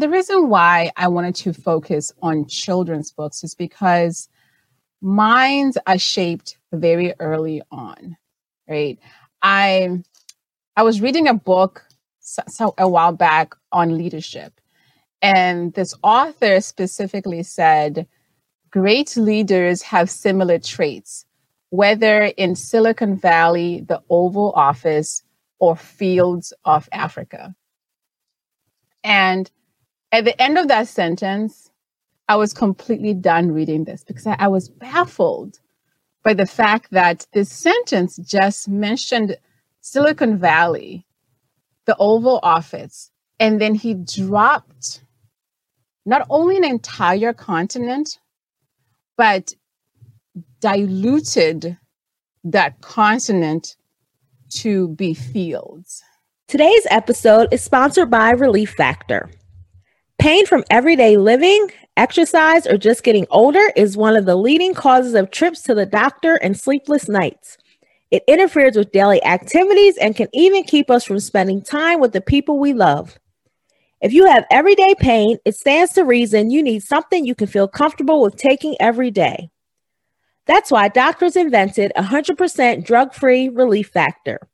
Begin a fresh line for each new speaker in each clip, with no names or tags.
The reason why I wanted to focus on children's books is because minds are shaped very early on, right? I I was reading a book so, so a while back on leadership, and this author specifically said, "Great leaders have similar traits, whether in Silicon Valley, the Oval Office, or fields of Africa." And at the end of that sentence, I was completely done reading this because I, I was baffled by the fact that this sentence just mentioned Silicon Valley, the Oval Office, and then he dropped not only an entire continent, but diluted that continent to be fields.
Today's episode is sponsored by Relief Factor. Pain from everyday living, exercise, or just getting older is one of the leading causes of trips to the doctor and sleepless nights. It interferes with daily activities and can even keep us from spending time with the people we love. If you have everyday pain, it stands to reason you need something you can feel comfortable with taking every day. That's why doctors invented 100% drug free Relief Factor.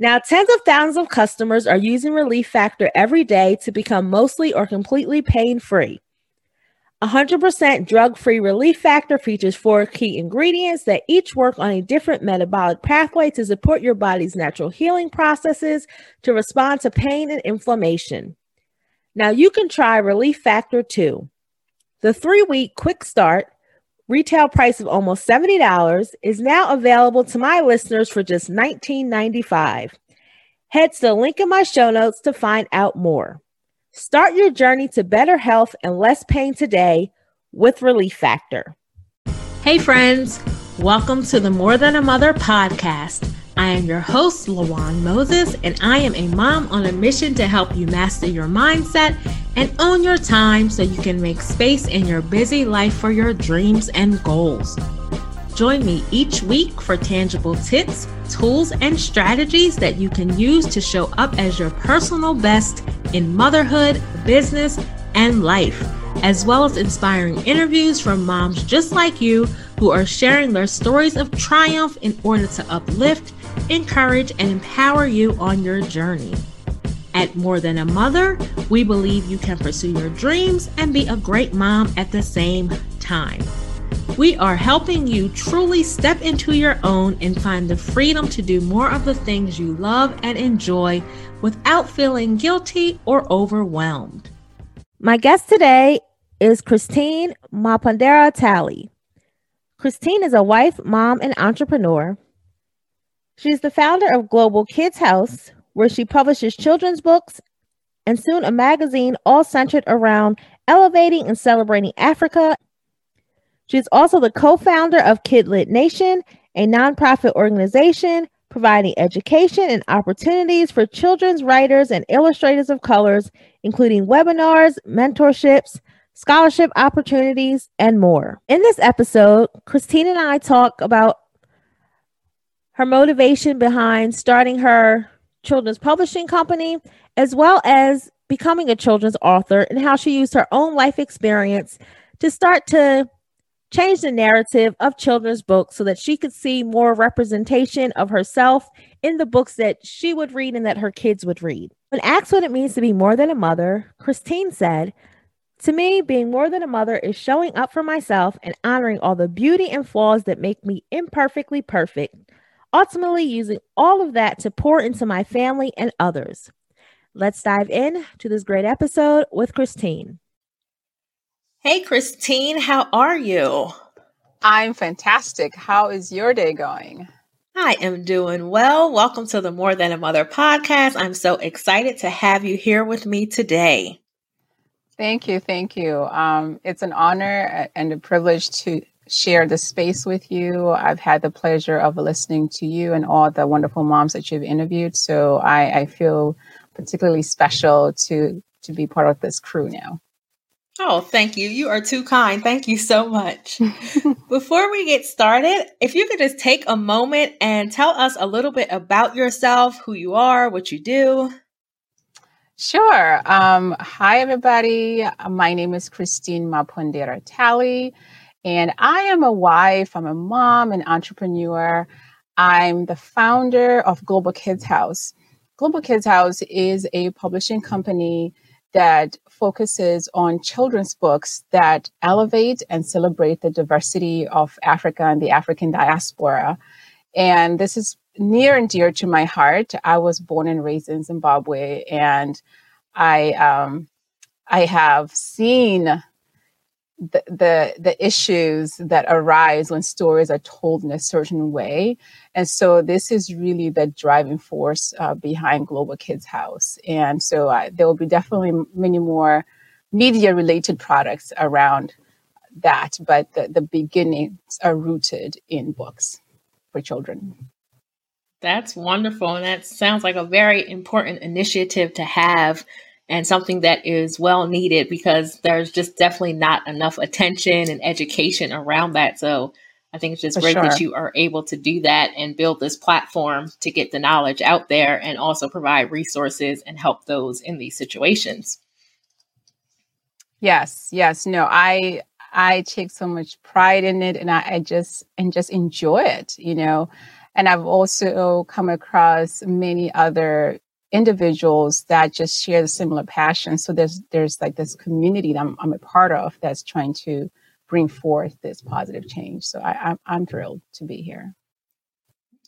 Now, tens of thousands of customers are using Relief Factor every day to become mostly or completely pain free. 100% drug free Relief Factor features four key ingredients that each work on a different metabolic pathway to support your body's natural healing processes to respond to pain and inflammation. Now, you can try Relief Factor 2. The three week quick start retail price of almost $70 is now available to my listeners for just $19.95. Head to the link in my show notes to find out more. Start your journey to better health and less pain today with Relief Factor. Hey, friends, welcome to the More Than a Mother podcast. I am your host, Lawan Moses, and I am a mom on a mission to help you master your mindset and own your time so you can make space in your busy life for your dreams and goals. Join me each week for tangible tips, tools, and strategies that you can use to show up as your personal best in motherhood, business, and life, as well as inspiring interviews from moms just like you who are sharing their stories of triumph in order to uplift, encourage, and empower you on your journey. At More Than a Mother, we believe you can pursue your dreams and be a great mom at the same time. We are helping you truly step into your own and find the freedom to do more of the things you love and enjoy without feeling guilty or overwhelmed. My guest today is Christine Mapondera Tally. Christine is a wife, mom, and entrepreneur. She's the founder of Global Kids House, where she publishes children's books and soon a magazine all centered around elevating and celebrating Africa. She's also the co founder of Kidlit Nation, a nonprofit organization providing education and opportunities for children's writers and illustrators of colors, including webinars, mentorships, scholarship opportunities, and more. In this episode, Christine and I talk about her motivation behind starting her children's publishing company, as well as becoming a children's author, and how she used her own life experience to start to change the narrative of children's books so that she could see more representation of herself in the books that she would read and that her kids would read. When asked what it means to be more than a mother, Christine said, To me, being more than a mother is showing up for myself and honoring all the beauty and flaws that make me imperfectly perfect, ultimately using all of that to pour into my family and others. Let's dive in to this great episode with Christine. Hey, Christine, how are you?
I'm fantastic. How is your day going?
I am doing well. Welcome to the More Than a Mother podcast. I'm so excited to have you here with me today.
Thank you. Thank you. Um, it's an honor and a privilege to share the space with you. I've had the pleasure of listening to you and all the wonderful moms that you've interviewed. So I, I feel particularly special to to be part of this crew now.
Oh, thank you. You are too kind. Thank you so much. Before we get started, if you could just take a moment and tell us a little bit about yourself, who you are, what you do.
Sure. Um, hi, everybody. My name is Christine Mapondera Tally, and I am a wife, I'm a mom, an entrepreneur. I'm the founder of Global Kids House. Global Kids House is a publishing company that focuses on children's books that elevate and celebrate the diversity of Africa and the African diaspora. And this is near and dear to my heart. I was born and raised in Zimbabwe, and I um, I have seen the, the issues that arise when stories are told in a certain way, and so this is really the driving force uh, behind Global Kids House. And so uh, there will be definitely many more media related products around that, but the, the beginnings are rooted in books for children.
That's wonderful. And that sounds like a very important initiative to have and something that is well needed because there's just definitely not enough attention and education around that. So I think it's just For great sure. that you are able to do that and build this platform to get the knowledge out there and also provide resources and help those in these situations.
Yes, yes. No, I I take so much pride in it and I, I just and just enjoy it, you know. And I've also come across many other individuals that just share the similar passion. So there's there's like this community that I'm, I'm a part of that's trying to bring forth this positive change. So I, I'm, I'm thrilled to be here.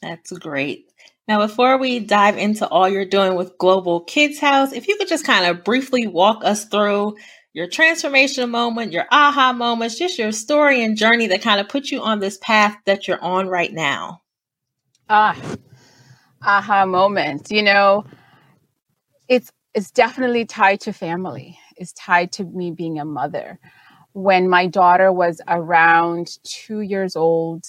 That's great. Now, before we dive into all you're doing with Global Kids House, if you could just kind of briefly walk us through your transformation moment, your aha moments, just your story and journey that kind of put you on this path that you're on right now.
Ah, aha moments. You know, it's it's definitely tied to family. It's tied to me being a mother. When my daughter was around two years old,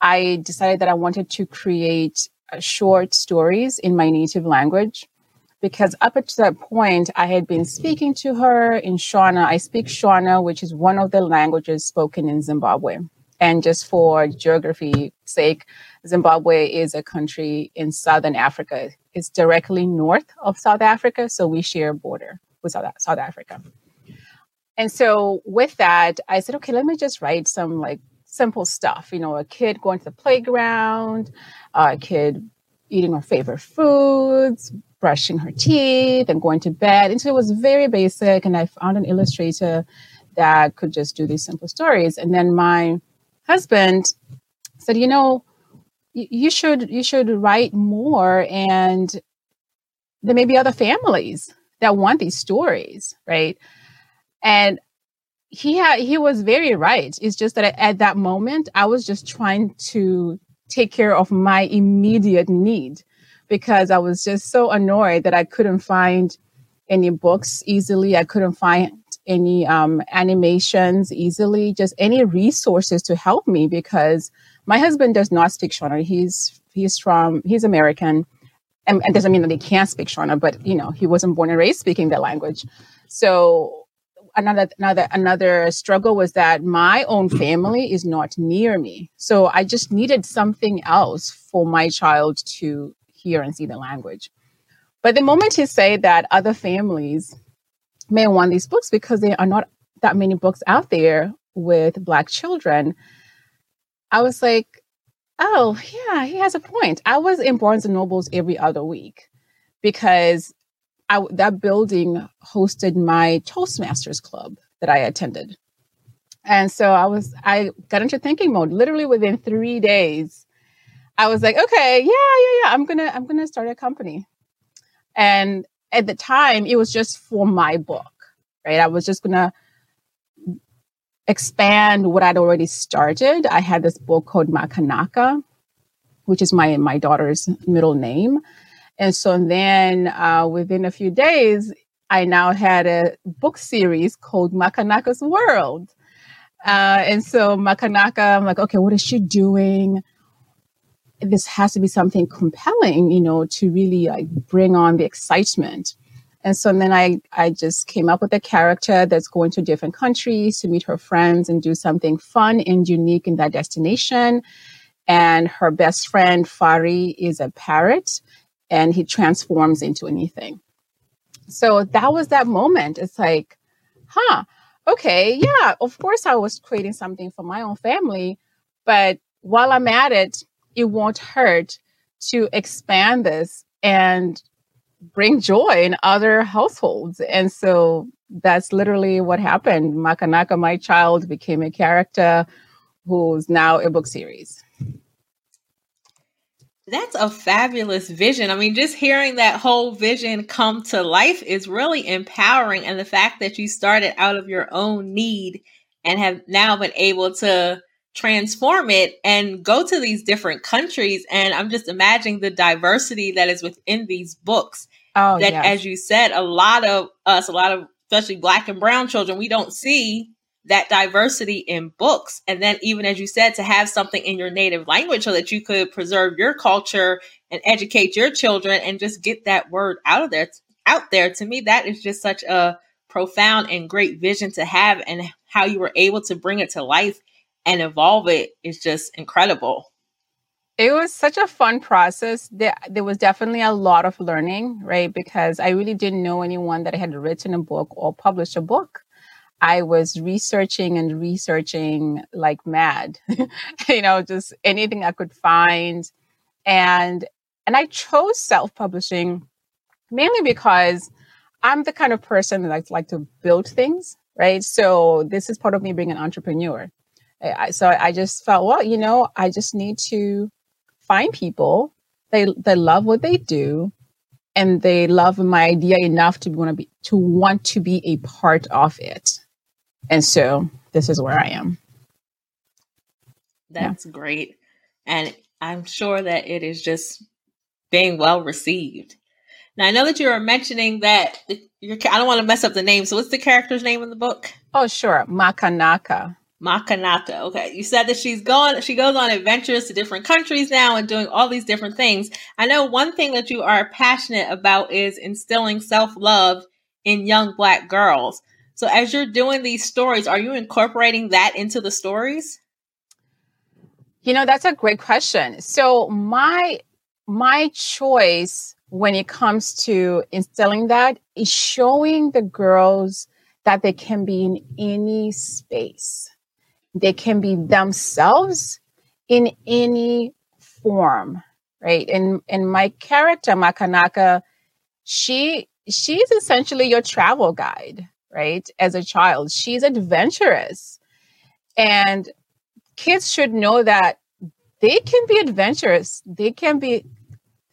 I decided that I wanted to create uh, short stories in my native language because up to that point, I had been speaking to her in Shona. I speak Shona, which is one of the languages spoken in Zimbabwe. And just for geography sake, Zimbabwe is a country in southern Africa. It's directly north of South Africa, so we share a border with South, South Africa. And so with that, I said, okay, let me just write some like simple stuff. You know, a kid going to the playground, a kid eating her favorite foods, brushing her teeth, and going to bed. And so it was very basic. And I found an illustrator that could just do these simple stories. And then my husband said, you know, you should you should write more and there may be other families that want these stories right? And he had he was very right. It's just that at that moment i was just trying to take care of my immediate need because i was just so annoyed that i couldn't find any books easily. I couldn't find any um, animations easily, just any resources to help me because my husband does not speak Shona. He's he's from he's American, and, and doesn't mean that he can't speak Shona, but you know he wasn't born and raised speaking that language. So another another another struggle was that my own family is not near me. So I just needed something else for my child to hear and see the language. But the moment you say that other families may want these books because there are not that many books out there with Black children. I was like, oh, yeah, he has a point. I was in Barnes and Nobles every other week because I, that building hosted my Toastmasters club that I attended. And so I was, I got into thinking mode literally within three days. I was like, okay, yeah, yeah, yeah, I'm gonna, I'm gonna start a company. And at the time, it was just for my book, right? I was just going to expand what I'd already started. I had this book called Makanaka, which is my, my daughter's middle name. And so then uh, within a few days, I now had a book series called Makanaka's World. Uh, and so Makanaka, I'm like, okay, what is she doing? This has to be something compelling, you know, to really like bring on the excitement. And so and then I, I just came up with a character that's going to different countries to meet her friends and do something fun and unique in that destination. And her best friend, Fari, is a parrot and he transforms into anything. so that was that moment. It's like, huh, okay, yeah, of course I was creating something for my own family, but while I'm at it, it won't hurt to expand this and bring joy in other households. And so that's literally what happened. Makanaka, my child, became a character who's now a book series.
That's a fabulous vision. I mean, just hearing that whole vision come to life is really empowering. And the fact that you started out of your own need and have now been able to transform it and go to these different countries. And I'm just imagining the diversity that is within these books. Oh, that, yes. as you said, a lot of us, a lot of especially black and brown children, we don't see that diversity in books. And then, even as you said, to have something in your native language so that you could preserve your culture and educate your children and just get that word out of there, out there. To me, that is just such a profound and great vision to have, and how you were able to bring it to life and evolve it is just incredible.
It was such a fun process. There, there was definitely a lot of learning, right? Because I really didn't know anyone that had written a book or published a book. I was researching and researching like mad, you know, just anything I could find. And and I chose self-publishing mainly because I'm the kind of person that likes like to build things, right? So this is part of me being an entrepreneur. I, so I just felt, well, you know, I just need to find people they they love what they do and they love my idea enough to want to be to want to be a part of it and so this is where I am.
That's yeah. great. And I'm sure that it is just being well received. Now I know that you were mentioning that you're, I don't want to mess up the name. So what's the character's name in the book?
Oh, sure, Makanaka.
Makanaka. Okay, you said that she's going. She goes on adventures to different countries now and doing all these different things. I know one thing that you are passionate about is instilling self love in young Black girls. So as you're doing these stories, are you incorporating that into the stories?
You know, that's a great question. So my my choice when it comes to instilling that is showing the girls that they can be in any space. They can be themselves in any form, right? And and my character Makanaka, she she's essentially your travel guide right? As a child, she's adventurous. And kids should know that they can be adventurous. They can be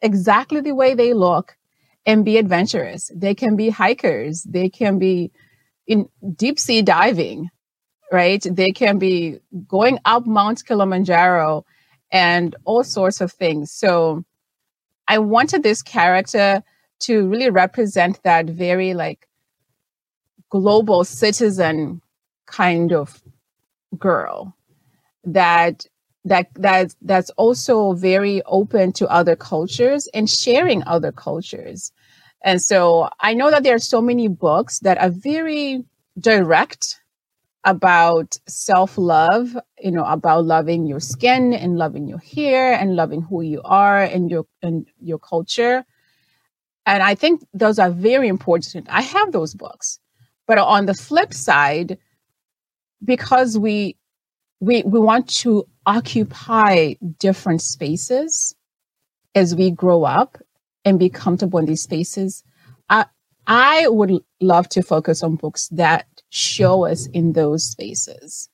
exactly the way they look and be adventurous. They can be hikers. They can be in deep sea diving, right? They can be going up Mount Kilimanjaro and all sorts of things. So I wanted this character to really represent that very like global citizen kind of girl that that that that's also very open to other cultures and sharing other cultures. And so I know that there are so many books that are very direct about self-love, you know, about loving your skin and loving your hair and loving who you are and your and your culture. And I think those are very important. I have those books. But on the flip side, because we we we want to occupy different spaces as we grow up and be comfortable in these spaces, I I would love to focus on books that show us in those spaces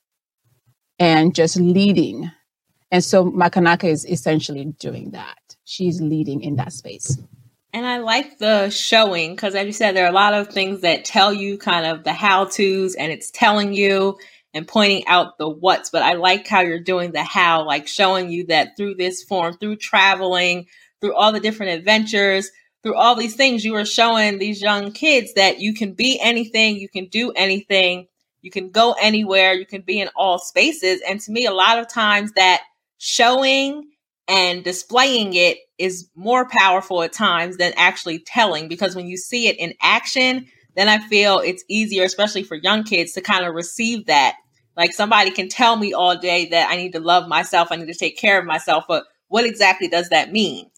and just leading. And so Makanaka is essentially doing that. She's leading in that space.
And I like the showing because, as you said, there are a lot of things that tell you kind of the how to's and it's telling you and pointing out the what's. But I like how you're doing the how, like showing you that through this form, through traveling, through all the different adventures, through all these things, you are showing these young kids that you can be anything, you can do anything, you can go anywhere, you can be in all spaces. And to me, a lot of times that showing and displaying it is more powerful at times than actually telling because when you see it in action, then I feel it's easier, especially for young kids, to kind of receive that. Like somebody can tell me all day that I need to love myself, I need to take care of myself, but what exactly does that mean?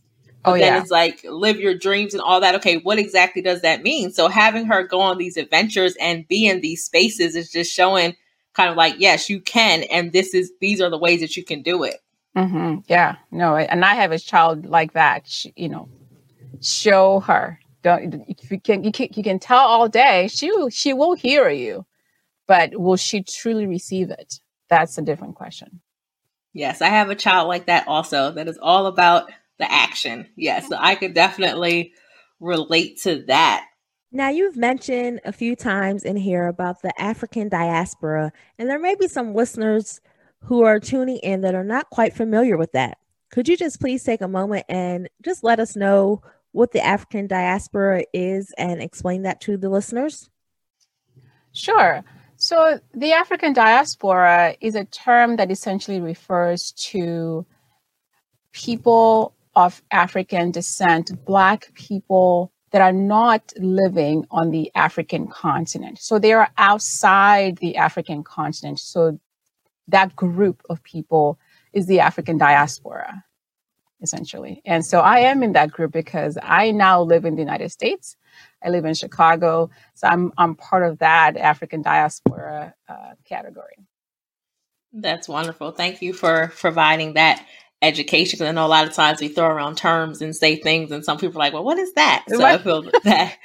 But oh, then yeah. it's like live your dreams and all that. Okay, what exactly does that mean? So having her go on these adventures and be in these spaces is just showing kind of like, yes, you can, and this is these are the ways that you can do it.
Mm-hmm. Yeah, no, and I have a child like that. She, you know, show her. Don't you can you can you can tell all day. She she will hear you, but will she truly receive it? That's a different question.
Yes, I have a child like that also. That is all about the action. Yes, so I could definitely relate to that.
Now, you've mentioned a few times in here about the African diaspora, and there may be some listeners who are tuning in that are not quite familiar with that. Could you just please take a moment and just let us know what the African diaspora is and explain that to the listeners?
Sure. So, the African diaspora is a term that essentially refers to people of African descent, Black people that are not living on the African continent. So, they are outside the African continent. So, that group of people is the African diaspora, essentially. And so I am in that group because I now live in the United States. I live in Chicago. So I'm, I'm part of that African diaspora uh, category.
That's wonderful. Thank you for providing that education. Because I know a lot of times we throw around terms and say things, and some people are like, "Well, what is that?" So I feel that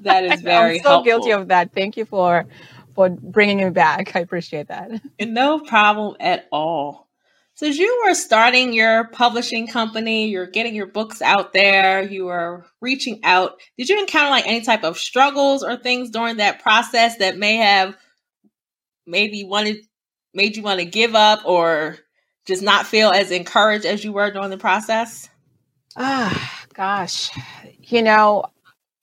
that is very.
I'm so helpful. guilty of that. Thank you for for bringing me back. I appreciate that.
No problem at all. So, as you were starting your publishing company, you're getting your books out there, you were reaching out. Did you encounter like any type of struggles or things during that process that may have maybe wanted made you want to give up or just not feel as encouraged as you were during the process?
Ah, gosh. You know,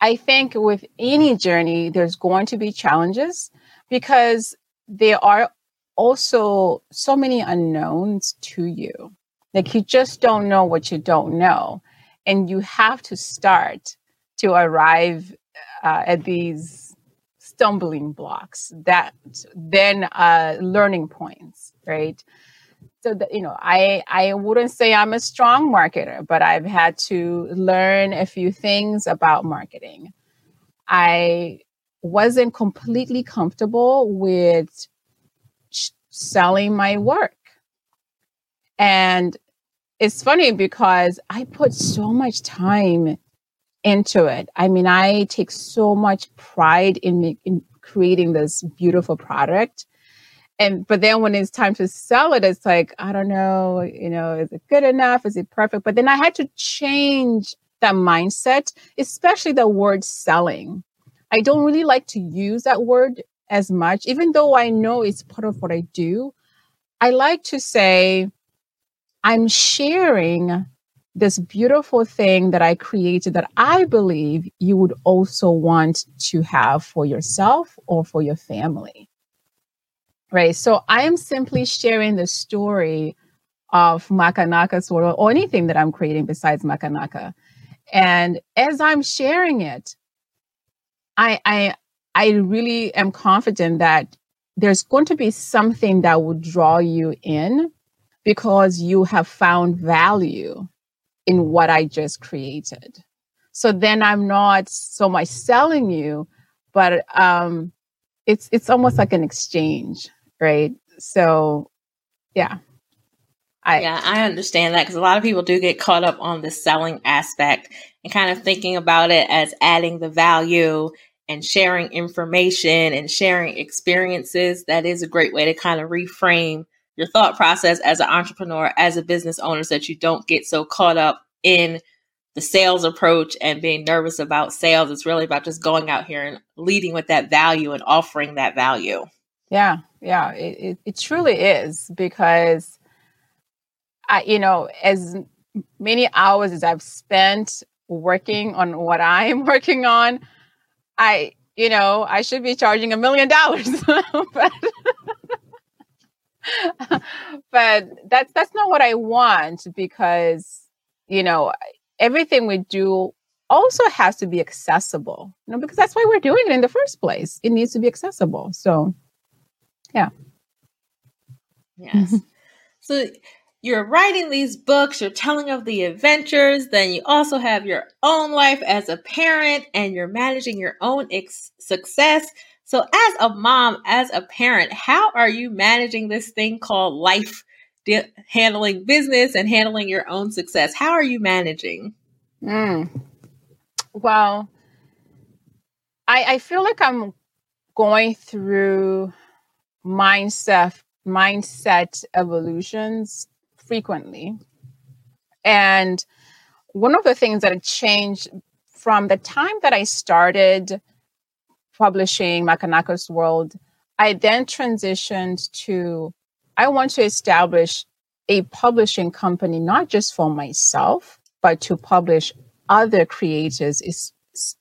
I think with any journey, there's going to be challenges because there are also so many unknowns to you. Like you just don't know what you don't know. And you have to start to arrive uh, at these stumbling blocks that then uh, learning points, right? So that, you know, I, I wouldn't say I'm a strong marketer, but I've had to learn a few things about marketing. I wasn't completely comfortable with sh- selling my work. And it's funny because I put so much time into it. I mean, I take so much pride in, in creating this beautiful product. And but then when it's time to sell it, it's like, I don't know, you know, is it good enough? Is it perfect? But then I had to change that mindset, especially the word selling. I don't really like to use that word as much, even though I know it's part of what I do. I like to say, I'm sharing this beautiful thing that I created that I believe you would also want to have for yourself or for your family. Right. So I am simply sharing the story of Makanaka of, or anything that I'm creating besides Makanaka. And as I'm sharing it, I I I really am confident that there's going to be something that will draw you in because you have found value in what I just created. So then I'm not so much selling you, but um, it's it's almost mm-hmm. like an exchange, right? So, yeah.
I, yeah, I understand that because a lot of people do get caught up on the selling aspect and kind of thinking about it as adding the value and sharing information and sharing experiences, that is a great way to kind of reframe your thought process as an entrepreneur, as a business owner, so that you don't get so caught up in the sales approach and being nervous about sales. It's really about just going out here and leading with that value and offering that value.
Yeah, yeah, it, it, it truly is because I, you know, as many hours as I've spent working on what I'm working on, I, you know, I should be charging a million dollars. but but that's that's not what I want because you know everything we do also has to be accessible. You know, because that's why we're doing it in the first place. It needs to be accessible. So, yeah.
Yes. so you're writing these books, you're telling of the adventures, then you also have your own life as a parent and you're managing your own ex- success. So, as a mom, as a parent, how are you managing this thing called life, de- handling business and handling your own success? How are you managing?
Mm. Well, I, I feel like I'm going through mindset mindset evolutions frequently. And one of the things that changed from the time that I started publishing Makanaka's World, I then transitioned to I want to establish a publishing company, not just for myself, but to publish other creators,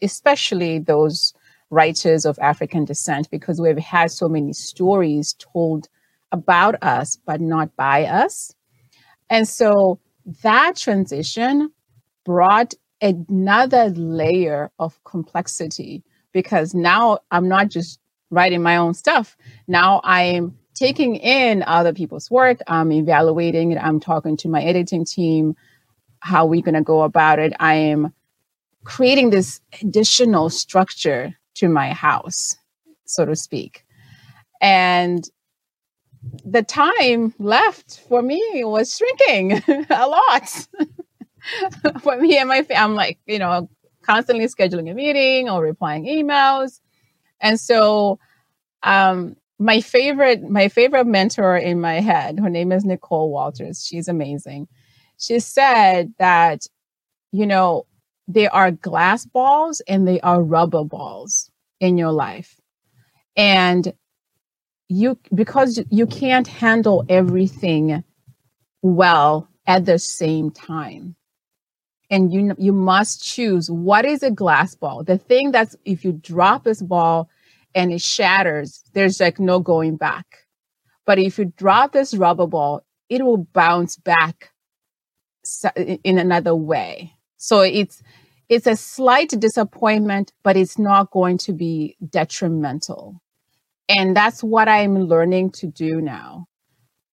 especially those writers of African descent, because we've had so many stories told about us, but not by us. And so that transition brought another layer of complexity because now I'm not just writing my own stuff. Now I'm taking in other people's work, I'm evaluating it, I'm talking to my editing team, how we're going to go about it. I am creating this additional structure to my house, so to speak. And the time left for me was shrinking a lot. for me and my family, I'm like, you know, constantly scheduling a meeting or replying emails. And so um, my favorite, my favorite mentor in my head, her name is Nicole Walters. She's amazing. She said that, you know, there are glass balls and they are rubber balls in your life. And you because you can't handle everything well at the same time and you you must choose what is a glass ball the thing that's if you drop this ball and it shatters there's like no going back. But if you drop this rubber ball it will bounce back in another way. So it's it's a slight disappointment but it's not going to be detrimental. And that's what i'm learning to do now.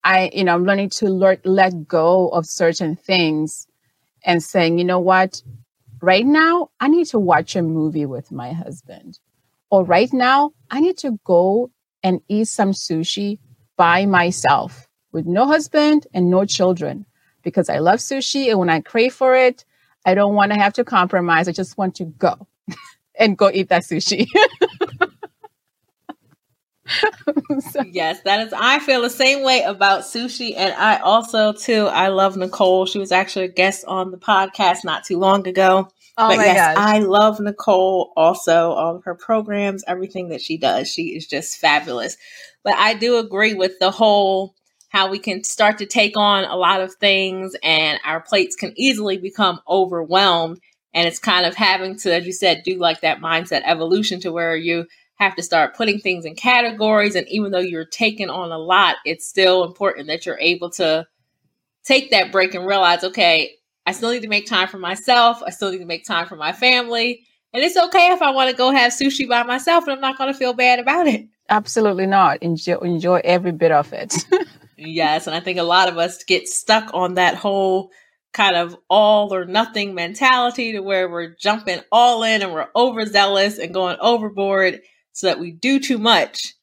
I you know i'm learning to learn, let go of certain things and saying you know what? Right now i need to watch a movie with my husband or right now i need to go and eat some sushi by myself with no husband and no children because i love sushi and when i crave for it i don't want to have to compromise i just want to go and go eat that sushi
so. Yes, that is. I feel the same way about sushi, and I also too. I love Nicole. She was actually a guest on the podcast not too long ago. Oh but my yes, gosh. I love Nicole. Also, all of her programs, everything that she does, she is just fabulous. But I do agree with the whole how we can start to take on a lot of things, and our plates can easily become overwhelmed. And it's kind of having to, as you said, do like that mindset evolution to where you have to start putting things in categories. And even though you're taking on a lot, it's still important that you're able to take that break and realize, okay, I still need to make time for myself. I still need to make time for my family. And it's okay if I want to go have sushi by myself and I'm not going to feel bad about it.
Absolutely not. Enjoy, enjoy every bit of it.
yes. And I think a lot of us get stuck on that whole kind of all or nothing mentality to where we're jumping all in and we're overzealous and going overboard so that we do too much.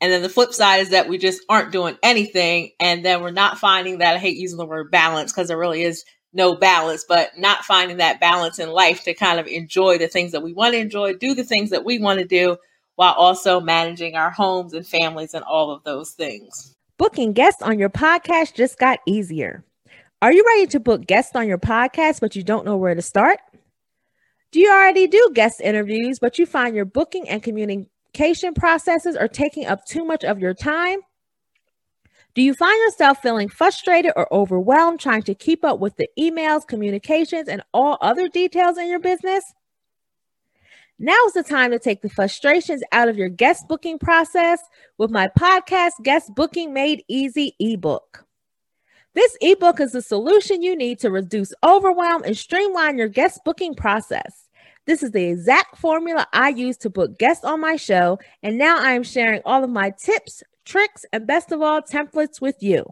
And then the flip side is that we just aren't doing anything. And then we're not finding that, I hate using the word balance because there really is no balance, but not finding that balance in life to kind of enjoy the things that we want to enjoy, do the things that we want to do, while also managing our homes and families and all of those things.
Booking guests on your podcast just got easier. Are you ready to book guests on your podcast, but you don't know where to start? Do you already do guest interviews, but you find your booking and communication processes are taking up too much of your time? Do you find yourself feeling frustrated or overwhelmed trying to keep up with the emails, communications, and all other details in your business? Now is the time to take the frustrations out of your guest booking process with my podcast, Guest Booking Made Easy ebook. This ebook is the solution you need to reduce overwhelm and streamline your guest booking process. This is the exact formula I use to book guests on my show, and now I am sharing all of my tips, tricks, and best of all, templates with you.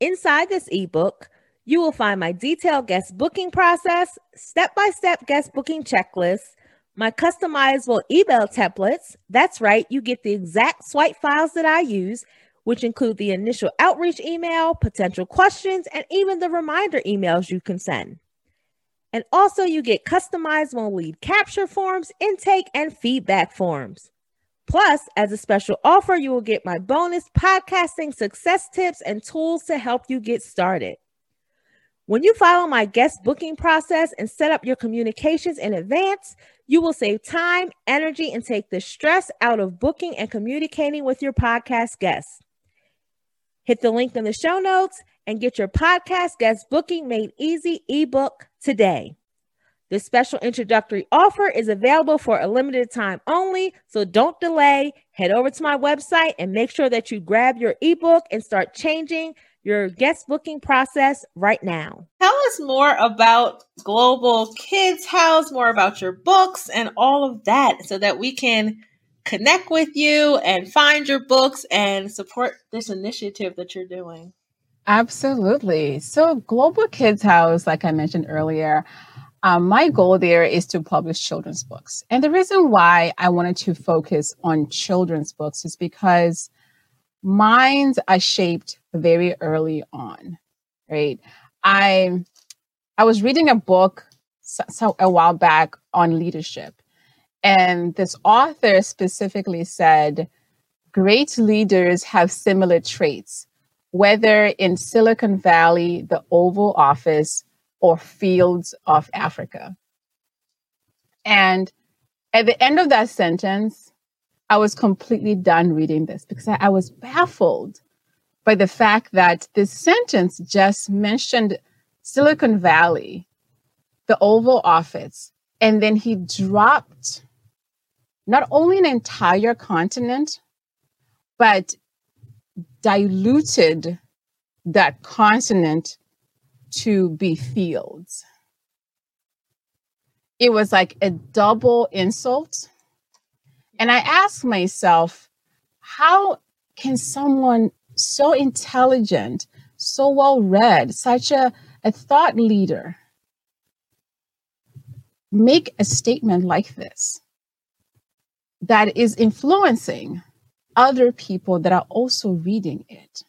Inside this ebook, you will find my detailed guest booking process, step by step guest booking checklist, my customizable email templates. That's right, you get the exact swipe files that I use, which include the initial outreach email, potential questions, and even the reminder emails you can send. And also, you get customizable lead capture forms, intake, and feedback forms. Plus, as a special offer, you will get my bonus podcasting success tips and tools to help you get started. When you follow my guest booking process and set up your communications in advance, you will save time, energy, and take the stress out of booking and communicating with your podcast guests. Hit the link in the show notes and get your podcast guest booking made easy ebook today. This special introductory offer is available for a limited time only, so don't delay. Head over to my website and make sure that you grab your ebook and start changing your guest booking process right now.
Tell us more about Global Kids House, more about your books and all of that so that we can connect with you and find your books and support this initiative that you're doing.
Absolutely. So, Global Kids House, like I mentioned earlier, um, my goal there is to publish children's books. And the reason why I wanted to focus on children's books is because minds are shaped very early on, right? I I was reading a book so, so a while back on leadership, and this author specifically said, "Great leaders have similar traits, whether in Silicon Valley, the Oval Office, or fields of Africa." And at the end of that sentence, I was completely done reading this because I, was baffled by the fact that this sentence just mentioned Silicon Valley, the Oval Office, and then he dropped not only an entire continent, but diluted that continent to be fields. It was like a double insult. And I asked myself, how can someone so intelligent, so well read, such a, a thought leader, make a statement like this that is influencing other people that are also reading it.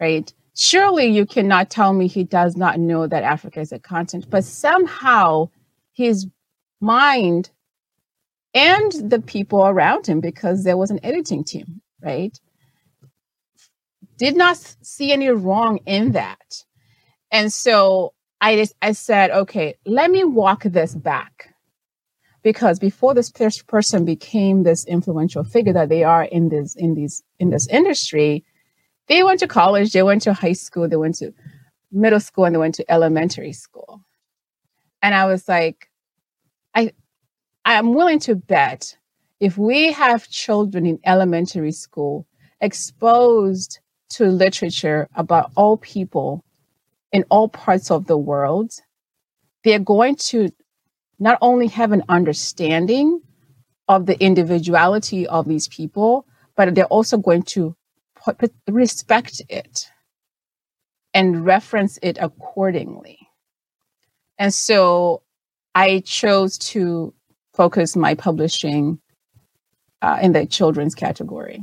Right? Surely you cannot tell me he does not know that Africa is a continent, but somehow his mind and the people around him, because there was an editing team, right? did not see any wrong in that. And so I just, I said, okay, let me walk this back. Because before this person became this influential figure that they are in this in these in this industry, they went to college, they went to high school, they went to middle school, and they went to elementary school. And I was like, I I'm willing to bet if we have children in elementary school exposed to literature about all people in all parts of the world, they're going to not only have an understanding of the individuality of these people, but they're also going to respect it and reference it accordingly. And so I chose to focus my publishing uh, in the children's category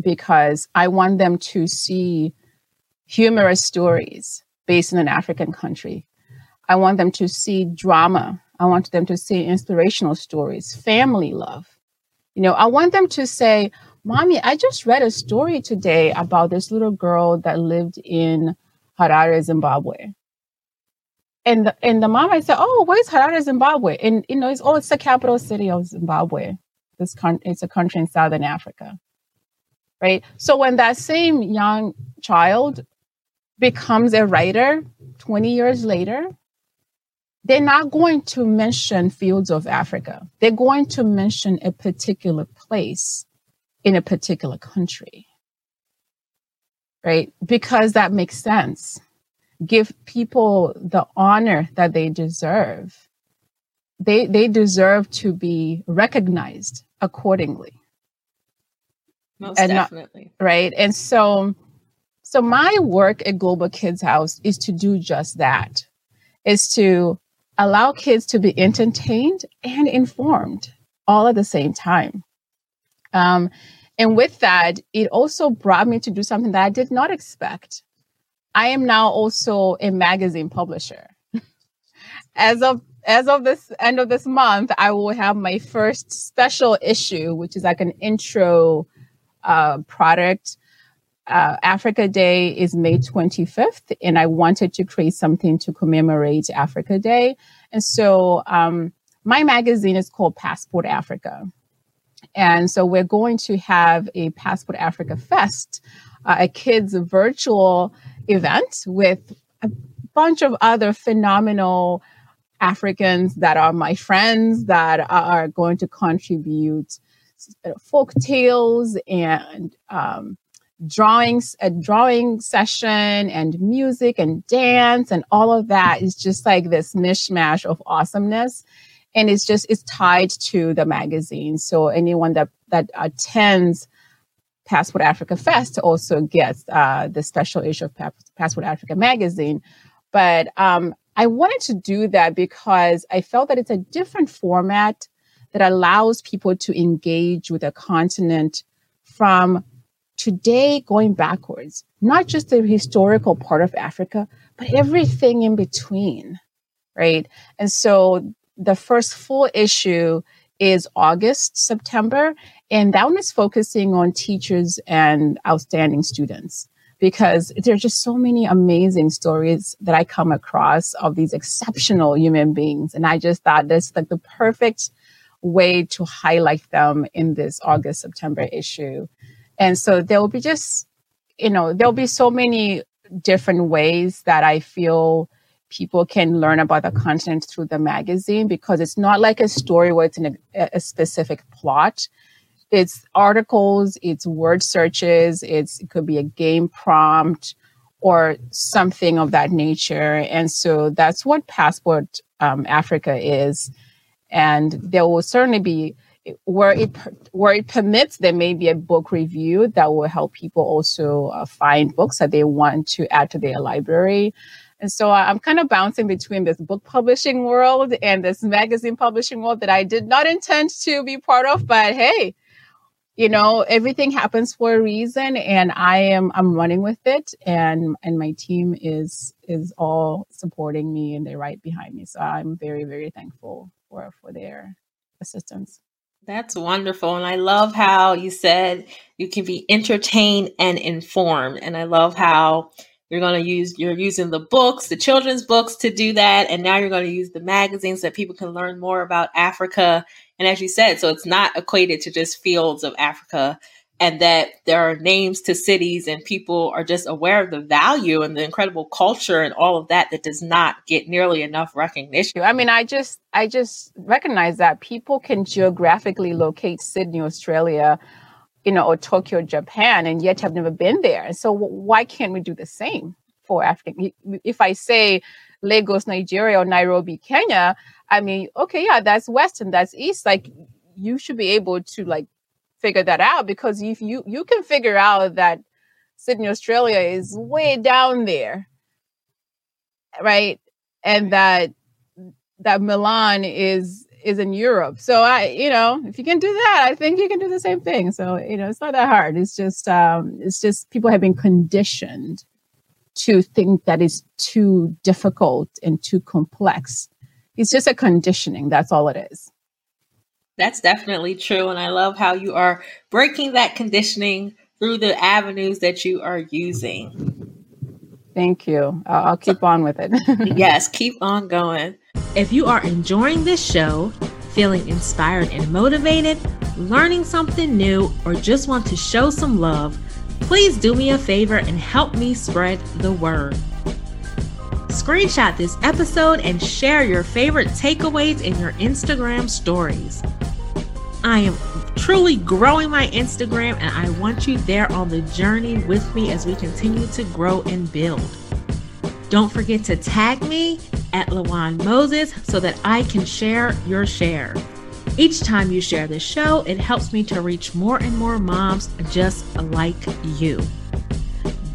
because I want them to see humorous stories based in an African country. I want them to see drama. I want them to see inspirational stories, family love. You know, I want them to say, Mommy, I just read a story today about this little girl that lived in Harare, Zimbabwe. And the, and the mom, I said, Oh, where's Harare, Zimbabwe? And, you know, it's, oh, it's the capital city of Zimbabwe. This con- it's a country in Southern Africa right? So when that same young child becomes a writer 20 years later, they're not going to mention fields of Africa. They're going to mention a particular place in a particular country, right? Because that makes sense. Give people the honor that they deserve. They, they deserve to be recognized accordingly.
Most and definitely.
Not, right. And so So my work at Global Kids House is to do just that, is to allow kids to be entertained and informed all at the same time. Um, and with that, it also brought me to do something that I did not expect. I am now also a magazine publisher. as of as of this end of this month, I will have my first special issue, which is like an intro uh, product. Uh, Africa Day is May 25th, and I wanted to create something to commemorate Africa Day. And so um, my magazine is called Passport Africa. And so we're going to have a Passport Africa Fest, uh, a kids virtual event with a bunch of other phenomenal Africans that are my friends that are going to contribute folk tales and um, drawings, a drawing session and music and dance and all of that is just like this mishmash of awesomeness. And it's just, it's tied to the magazine. So anyone that, that attends Passport Africa Fest also gets uh, the special issue of Passport Africa magazine. But um, I wanted to do that because I felt that it's a different format that allows people to engage with a continent from today going backwards, not just the historical part of Africa, but everything in between, right? And so the first full issue is August, September, and that one is focusing on teachers and outstanding students because there are just so many amazing stories that I come across of these exceptional human beings. And I just thought this like the perfect way to highlight them in this August, September issue. And so there will be just, you know, there'll be so many different ways that I feel people can learn about the content through the magazine because it's not like a story where it's in a, a specific plot it's articles, it's word searches, it's it could be a game prompt or something of that nature. And so that's what Passport um, Africa is. And there will certainly be where it where it permits, there may be a book review that will help people also uh, find books that they want to add to their library. And so I'm kind of bouncing between this book publishing world and this magazine publishing world that I did not intend to be part of, but hey, you know everything happens for a reason and i am i'm running with it and and my team is is all supporting me and they're right behind me. So i'm very very thankful for for their assistance.
That's wonderful. And i love how you said you can be entertained and informed. And i love how you're going to use you're using the books the children's books to do that and now you're going to use the magazines that people can learn more about africa and as you said, so it's not equated to just fields of Africa and that there are names to cities and people are just aware of the value and the incredible culture and all of that that does not get nearly enough recognition.
I mean, I just I just recognize that people can geographically locate Sydney, Australia, you know, or Tokyo, Japan, and yet have never been there. And so why can't we do the same for African? If I say Lagos, Nigeria, or Nairobi, Kenya, I mean, okay, yeah, that's west and that's east. Like you should be able to like figure that out because if you you can figure out that Sydney, Australia is way down there, right? And that that Milan is is in Europe. So I, you know, if you can do that, I think you can do the same thing. So, you know, it's not that hard. It's just um it's just people have been conditioned to think that is too difficult and too complex it's just a conditioning. That's all it is.
That's definitely true. And I love how you are breaking that conditioning through the avenues that you are using.
Thank you. I'll, I'll keep on with it.
yes, keep on going. If you are enjoying this show, feeling inspired and motivated, learning something new, or just want to show some love, please do me a favor and help me spread the word. Screenshot this episode and share your favorite takeaways in your Instagram stories. I am truly growing my Instagram and I want you there on the journey with me as we continue to grow and build. Don't forget to tag me at Lawan Moses so that I can share your share. Each time you share this show, it helps me to reach more and more moms just like you.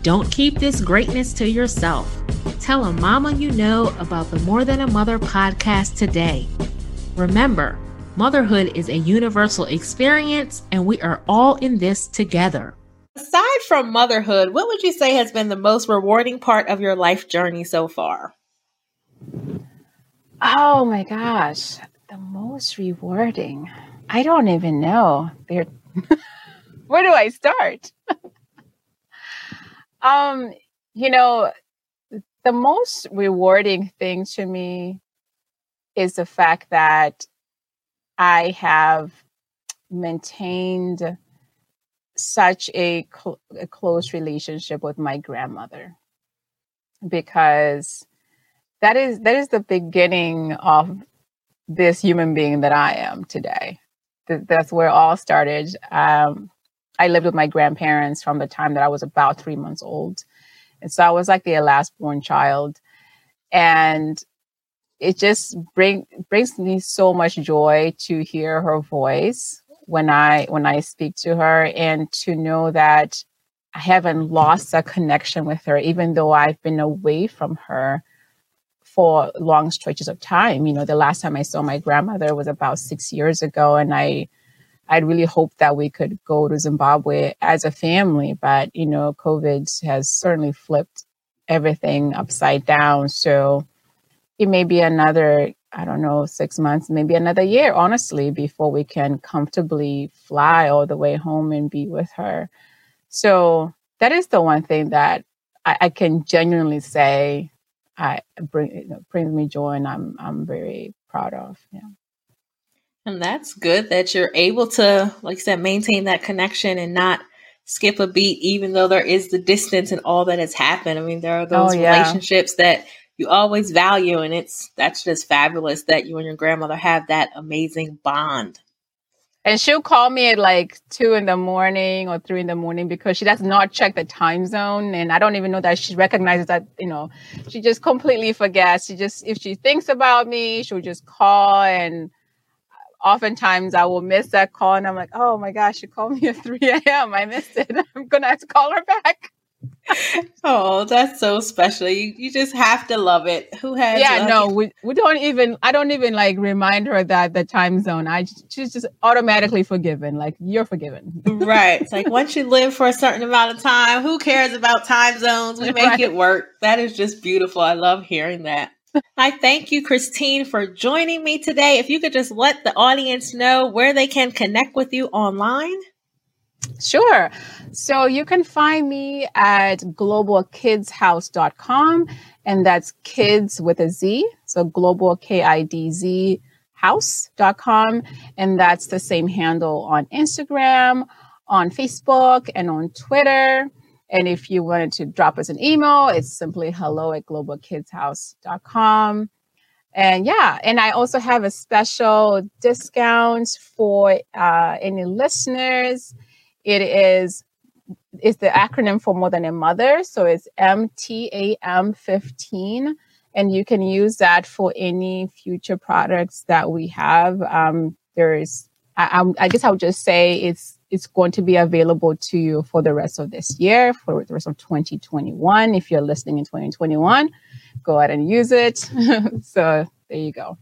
Don't keep this greatness to yourself. Tell a mama you know about the More Than a Mother podcast today. Remember, motherhood is a universal experience, and we are all in this together. Aside from motherhood, what would you say has been the most rewarding part of your life journey so far?
Oh my gosh, the most rewarding. I don't even know. There Where do I start? um, you know, the most rewarding thing to me is the fact that I have maintained such a, cl- a close relationship with my grandmother because that is that is the beginning of this human being that I am today. Th- that's where it all started. Um, I lived with my grandparents from the time that I was about three months old, and so I was like the last born child, and it just bring brings me so much joy to hear her voice when I when I speak to her and to know that I haven't lost a connection with her, even though I've been away from her for long stretches of time. You know, the last time I saw my grandmother was about six years ago, and I I'd really hoped that we could go to Zimbabwe as a family, but you know, COVID has certainly flipped everything upside down. So it may be another I don't know, six months, maybe another year, honestly, before we can comfortably fly all the way home and be with her. So that is the one thing that I, I can genuinely say I bring you know, brings me joy and I'm I'm very proud of. Yeah.
And that's good that you're able to, like I said, maintain that connection and not skip a beat, even though there is the distance and all that has happened. I mean, there are oh, those oh, yeah. relationships that you always value and it's that's just fabulous that you and your grandmother have that amazing bond.
And she'll call me at like two in the morning or three in the morning because she does not check the time zone and i don't even know that she recognizes that you know. She just completely forgets. She just if she thinks about me she'll just call and oftentimes i will miss that call and i'm like oh my gosh she called me at 3 a.m i missed it. I'm gonna have to call her back
oh, that's so special. You you just have to love it. Who has
Yeah, no, we, we don't even I don't even like remind her that the time zone. I she's just automatically forgiven. Like you're forgiven.
right. It's like once you live for a certain amount of time, who cares about time zones? We make right. it work. That is just beautiful. I love hearing that. I thank you, Christine, for joining me today. If you could just let the audience know where they can connect with you online.
Sure. So you can find me at globalkidzhouse.com, and that's kids with a Z. So global K I D Z house.com. And that's the same handle on Instagram, on Facebook, and on Twitter. And if you wanted to drop us an email, it's simply hello at globalkidzhouse.com. And yeah, and I also have a special discount for uh, any listeners it is it's the acronym for more than a mother. So it's MTAM 15. And you can use that for any future products that we have. Um, there's, I, I guess I would just say it's it's going to be available to you for the rest of this year, for the rest of 2021. If you're listening in 2021, go ahead and use it. so there you go.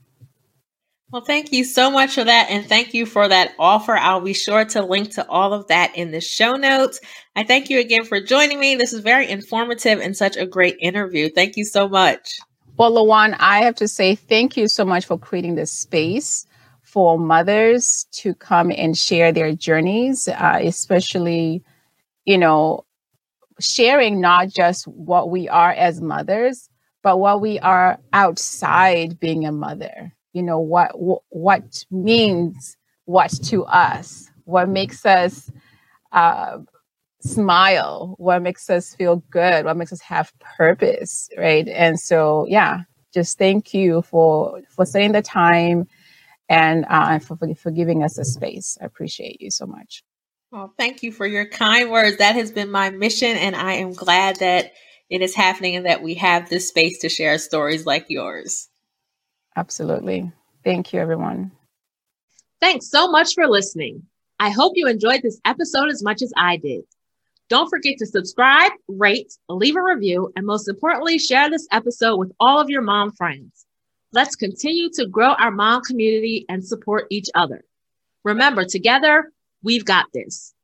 Well, thank you so much for that. And thank you for that offer. I'll be sure to link to all of that in the show notes. I thank you again for joining me. This is very informative and such a great interview. Thank you so much.
Well, Lawan, I have to say thank you so much for creating this space for mothers to come and share their journeys, uh, especially, you know, sharing not just what we are as mothers, but what we are outside being a mother you know what what means what to us what makes us uh, smile what makes us feel good what makes us have purpose right? And so yeah just thank you for for setting the time and uh, for, for giving us a space. I appreciate you so much.
Well thank you for your kind words. That has been my mission and i am glad that it is happening and that we have this space to share stories like yours
Absolutely. Thank you, everyone.
Thanks so much for listening. I hope you enjoyed this episode as much as I did. Don't forget to subscribe, rate, leave a review, and most importantly, share this episode with all of your mom friends. Let's continue to grow our mom community and support each other. Remember, together, we've got this.